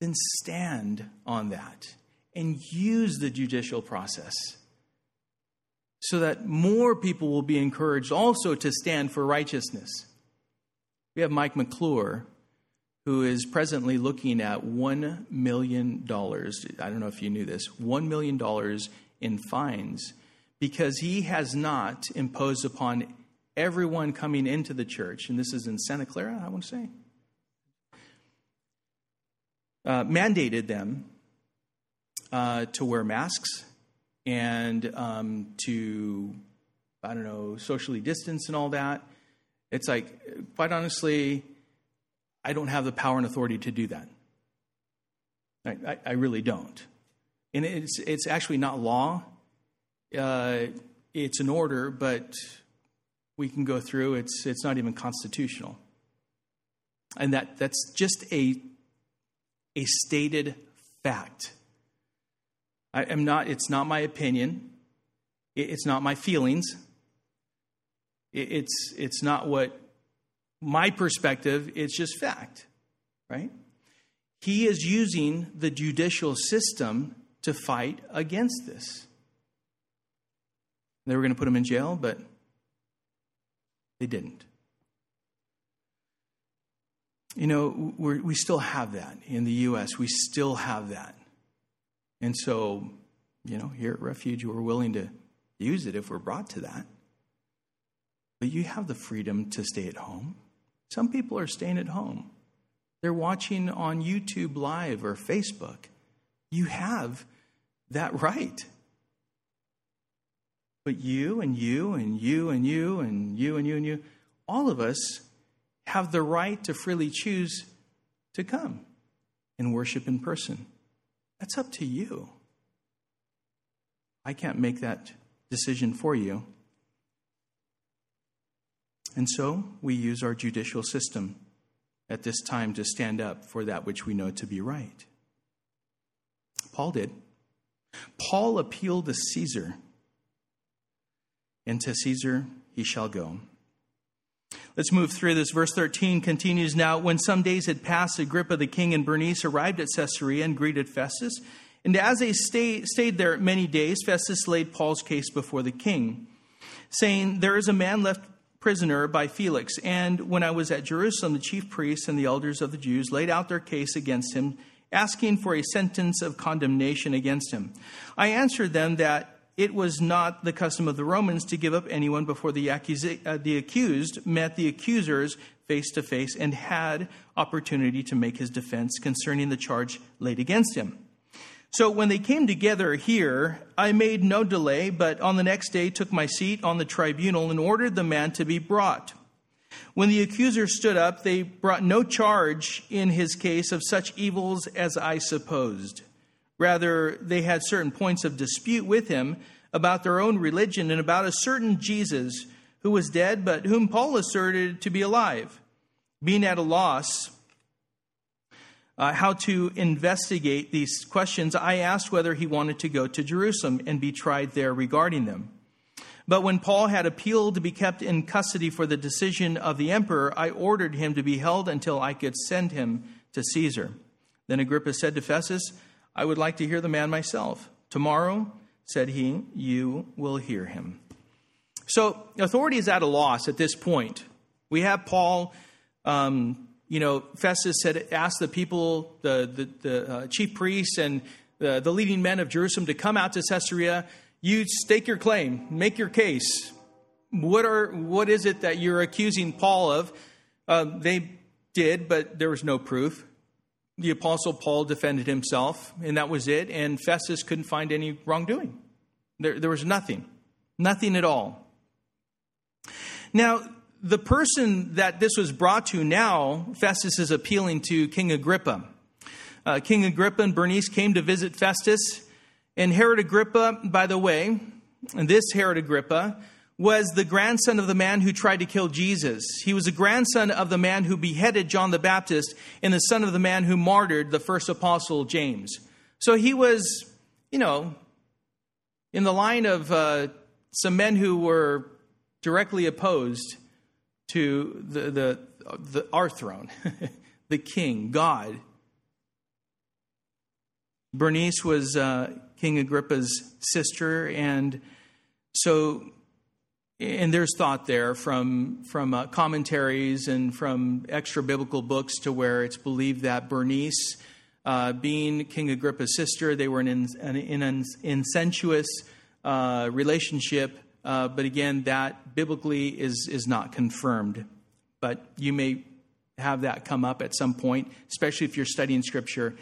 then stand on that and use the judicial process so that more people will be encouraged also to stand for righteousness. We have Mike McClure, who is presently looking at $1 million. I don't know if you knew this $1 million in fines because he has not imposed upon everyone coming into the church, and this is in Santa Clara, I want to say, uh, mandated them uh, to wear masks and um, to, I don't know, socially distance and all that. It's like, quite honestly, I don't have the power and authority to do that. I, I, I really don't. And it's, it's actually not law, uh, it's an order, but we can go through. It's it's not even constitutional, and that that's just a a stated fact. I am not. It's not my opinion. It's not my feelings. It's it's not what my perspective. It's just fact, right? He is using the judicial system to fight against this. They were going to put him in jail, but they didn't. You know, we still have that in the U.S., we still have that. And so, you know, here at Refuge, we're willing to use it if we're brought to that. But you have the freedom to stay at home. Some people are staying at home. They're watching on YouTube Live or Facebook. You have that right. But you and you and you and you and you and you and you, all of us have the right to freely choose to come and worship in person. That's up to you. I can't make that decision for you. And so we use our judicial system at this time to stand up for that which we know to be right. Paul did. Paul appealed to Caesar, and to Caesar he shall go. Let's move through this. Verse 13 continues now. When some days had passed, Agrippa the king and Bernice arrived at Caesarea and greeted Festus. And as they stay, stayed there many days, Festus laid Paul's case before the king, saying, There is a man left prisoner by Felix. And when I was at Jerusalem, the chief priests and the elders of the Jews laid out their case against him, asking for a sentence of condemnation against him. I answered them that it was not the custom of the Romans to give up anyone before the, uh, the accused met the accusers face to face and had opportunity to make his defense concerning the charge laid against him. So when they came together here, I made no delay, but on the next day took my seat on the tribunal and ordered the man to be brought. When the accuser stood up, they brought no charge in his case of such evils as I supposed. Rather, they had certain points of dispute with him about their own religion and about a certain Jesus who was dead, but whom Paul asserted to be alive. Being at a loss uh, how to investigate these questions, I asked whether he wanted to go to Jerusalem and be tried there regarding them. But when Paul had appealed to be kept in custody for the decision of the emperor, I ordered him to be held until I could send him to Caesar. Then Agrippa said to Festus, I would like to hear the man myself. Tomorrow, said he, you will hear him. So, authority is at a loss at this point. We have Paul, um, you know, Festus had asked the people, the, the, the uh, chief priests and the, the leading men of Jerusalem to come out to Caesarea. You stake your claim, make your case. What, are, what is it that you're accusing Paul of? Uh, they did, but there was no proof the Apostle Paul defended himself, and that was it. And Festus couldn't find any wrongdoing. There, there was nothing, nothing at all. Now, the person that this was brought to now, Festus is appealing to King Agrippa. Uh, King Agrippa and Bernice came to visit Festus. And Herod Agrippa, by the way, this Herod Agrippa, was the grandson of the man who tried to kill Jesus. He was the grandson of the man who beheaded John the Baptist and the son of the man who martyred the first apostle, James. So he was, you know, in the line of uh, some men who were directly opposed to the, the, the our throne, the king, God. Bernice was uh, King Agrippa's sister, and so and there's thought there from from uh, commentaries and from extra biblical books to where it's believed that Bernice, uh, being King Agrippa's sister, they were in an, in an incestuous uh, relationship. Uh, but again, that biblically is is not confirmed. But you may have that come up at some point, especially if you're studying Scripture.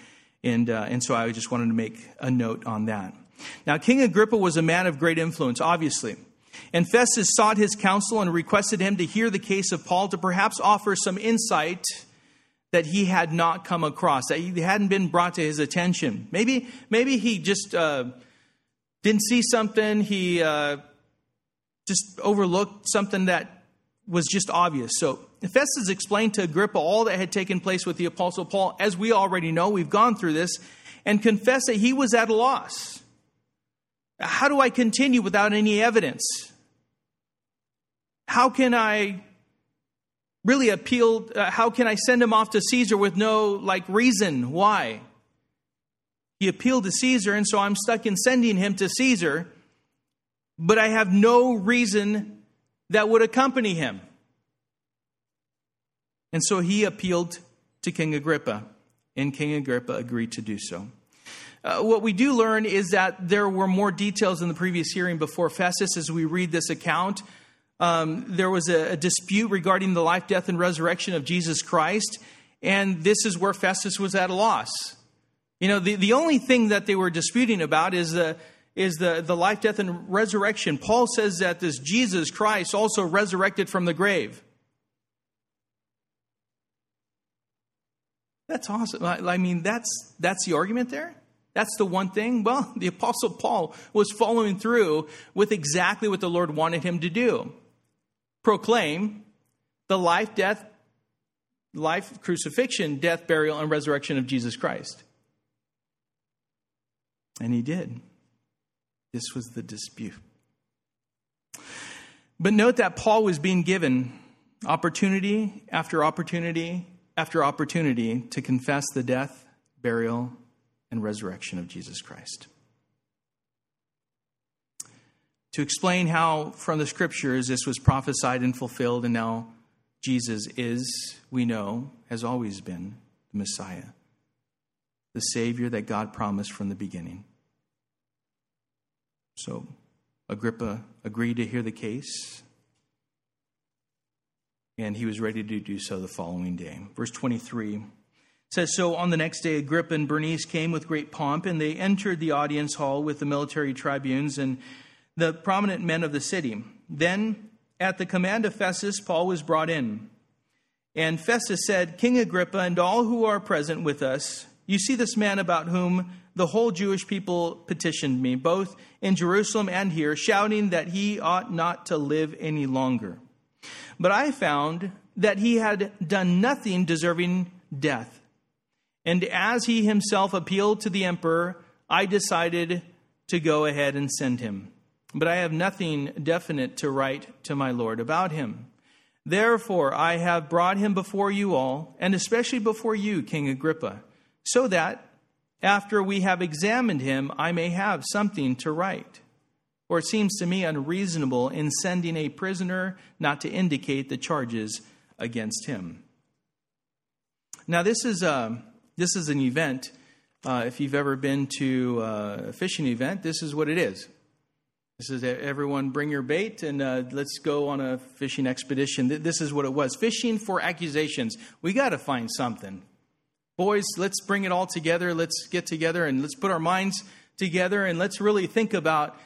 And uh, and so I just wanted to make a note on that. Now, King Agrippa was a man of great influence, obviously. And Festus sought his counsel and requested him to hear the case of Paul to perhaps offer some insight that he had not come across, that he hadn't been brought to his attention. Maybe, maybe he just uh, didn't see something, he uh, just overlooked something that was just obvious. So Festus explained to Agrippa all that had taken place with the Apostle Paul. As we already know, we've gone through this, and confessed that he was at a loss. How do I continue without any evidence? How can I really appeal? Uh, how can I send him off to Caesar with no like reason why? He appealed to Caesar, and so I'm stuck in sending him to Caesar, but I have no reason that would accompany him. And so he appealed to King Agrippa, and King Agrippa agreed to do so. Uh, what we do learn is that there were more details in the previous hearing before Festus as we read this account. Um, there was a, a, dispute regarding the life, death, and resurrection of Jesus Christ, and this is where Festus was at a loss. You know, the, the only thing that they were disputing about is the, is the, the life, death, and resurrection. Paul says that this Jesus Christ also resurrected from the grave. That's awesome. I mean, that's, that's the argument there. That's the one thing. Well, the Apostle Paul was following through with exactly what the Lord wanted him to do proclaim the life, death, life, crucifixion, death, burial, and resurrection of Jesus Christ. And he did. This was the dispute. But note that Paul was being given opportunity after opportunity after opportunity to confess the death, burial, and resurrection of Jesus Christ. To explain how, from the scriptures, this was prophesied and fulfilled, and now Jesus is, we know, has always been the Messiah, the Savior that God promised from the beginning. So, Agrippa agreed to hear the case, and he was ready to do so the following day. Verse 23 says so on the next day agrippa and bernice came with great pomp and they entered the audience hall with the military tribunes and the prominent men of the city. Then at the command of festus paul was brought in. And festus said king agrippa and all who are present with us you see this man about whom the whole jewish people petitioned me both in jerusalem and here shouting that he ought not to live any longer but i found that he had done nothing deserving death and as he himself appealed to the emperor, I decided to go ahead and send him. But I have nothing definite to write to my Lord about him. Therefore, I have brought him before you all, and especially before you, King Agrippa, so that after we have examined him, I may have something to write. For it seems to me unreasonable in sending a prisoner not to indicate the charges against him. Now, this is a this is an event. Uh, if you've ever been to uh, a fishing event, this is what it is. This is everyone bring your bait and uh, let's go on a fishing expedition. This is what it was fishing for accusations. We got to find something. Boys, let's bring it all together. Let's get together and let's put our minds together and let's really think about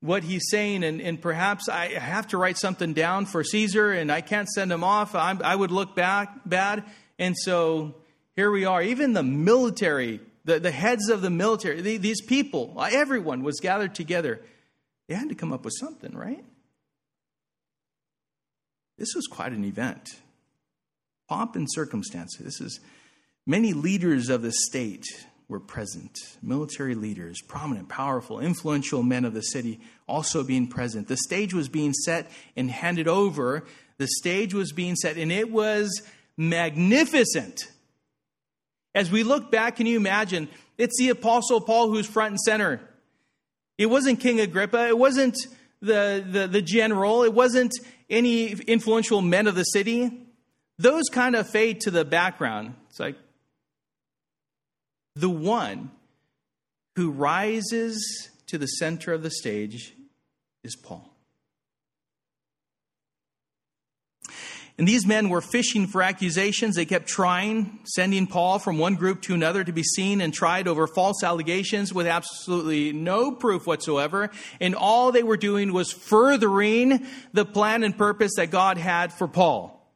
what he's saying. And, and perhaps I have to write something down for Caesar and I can't send him off. I'm, i would look back bad. And so here we are, even the military, the, the heads of the military, the, these people, everyone was gathered together. They had to come up with something, right? This was quite an event. Pomp and circumstance. This is many leaders of the state were present. Military leaders, prominent, powerful, influential men of the city also being present. The stage was being set and handed over. The stage was being set, and it was magnificent. As we look back, can you imagine? It's the Apostle Paul who's front and center. It wasn't King Agrippa. It wasn't the, the, the general. It wasn't any influential men of the city. Those kind of fade to the background. It's like the one who rises to the center of the stage is Paul. And these men were fishing for accusations. They kept trying, sending Paul from one group to another to be seen and tried over false allegations with absolutely no proof whatsoever. And all they were doing was furthering the plan and purpose that God had for Paul.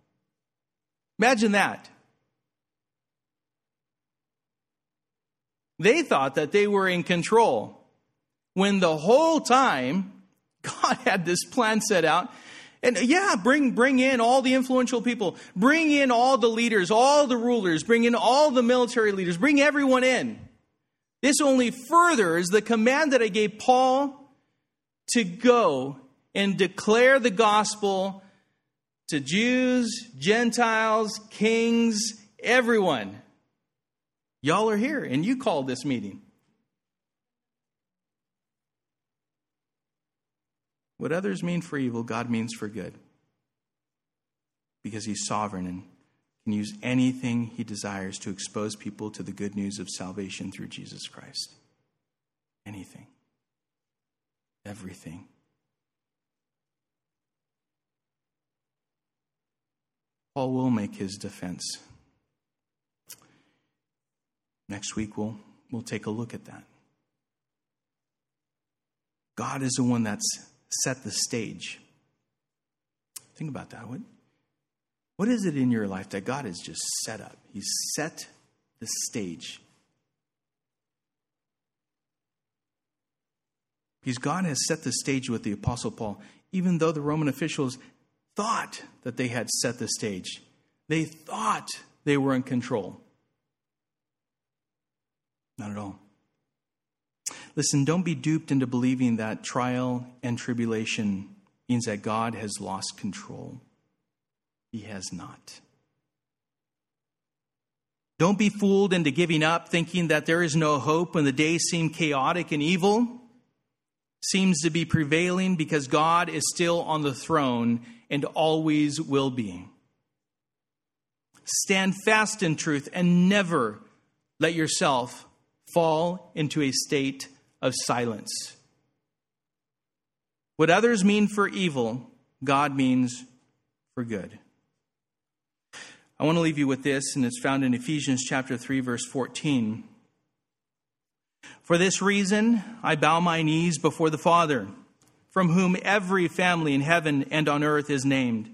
Imagine that. They thought that they were in control when the whole time God had this plan set out and yeah, bring, bring in all the influential people. Bring in all the leaders, all the rulers. Bring in all the military leaders. Bring everyone in. This only furthers the command that I gave Paul to go and declare the gospel to Jews, Gentiles, kings, everyone. Y'all are here, and you called this meeting. What others mean for evil, God means for good. Because He's sovereign and can use anything He desires to expose people to the good news of salvation through Jesus Christ. Anything. Everything. Paul will make his defense. Next week we'll we'll take a look at that. God is the one that's set the stage. Think about that. What, what is it in your life that God has just set up? He's set the stage. Because God has set the stage with the Apostle Paul, even though the Roman officials thought that they had set the stage. They thought they were in control. Not at all. Listen, don't be duped into believing that trial and tribulation means that God has lost control. He has not. Don't be fooled into giving up, thinking that there is no hope when the days seem chaotic and evil seems to be prevailing because God is still on the throne and always will be. Stand fast in truth and never let yourself fall into a state of silence. What others mean for evil, God means for good. I want to leave you with this, and it's found in Ephesians chapter 3, verse 14. For this reason, I bow my knees before the Father, from whom every family in heaven and on earth is named,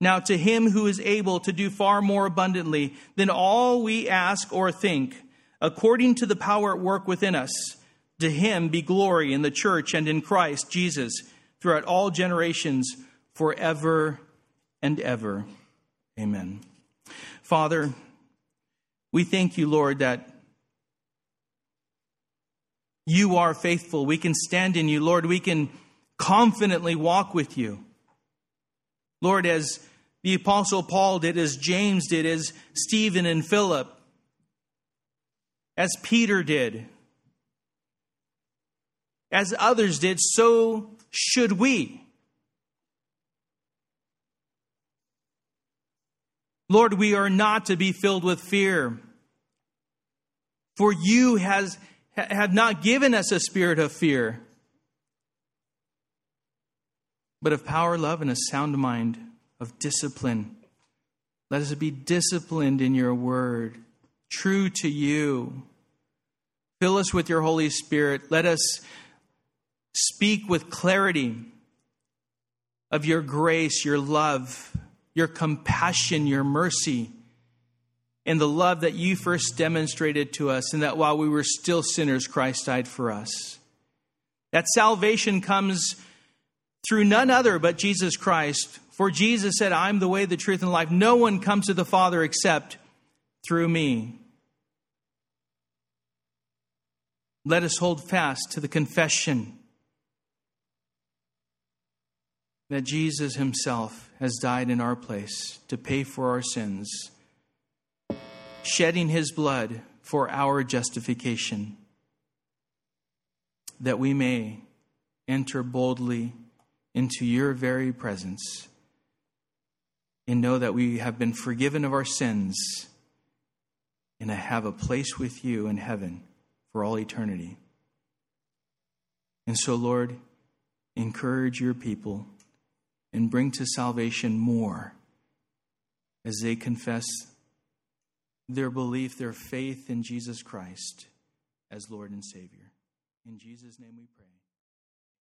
Now, to him who is able to do far more abundantly than all we ask or think, according to the power at work within us, to him be glory in the church and in Christ Jesus throughout all generations forever and ever. Amen. Father, we thank you, Lord, that you are faithful. We can stand in you, Lord. We can confidently walk with you. Lord, as the Apostle Paul did, as James did, as Stephen and Philip, as Peter did, as others did, so should we. Lord, we are not to be filled with fear. For you has, have not given us a spirit of fear, but of power, love, and a sound mind, of discipline. Let us be disciplined in your word, true to you. Fill us with your Holy Spirit. Let us speak with clarity of your grace, your love, your compassion, your mercy, and the love that you first demonstrated to us, and that while we were still sinners, Christ died for us. That salvation comes through none other but Jesus Christ. For Jesus said, I'm the way, the truth, and life. No one comes to the Father except through me. Let us hold fast to the confession that Jesus himself has died in our place to pay for our sins, shedding his blood for our justification, that we may enter boldly into your very presence and know that we have been forgiven of our sins and have a place with you in heaven for all eternity. And so, Lord, encourage your people and bring to salvation more as they confess their belief, their faith in Jesus Christ as Lord and Savior. In Jesus' name we pray.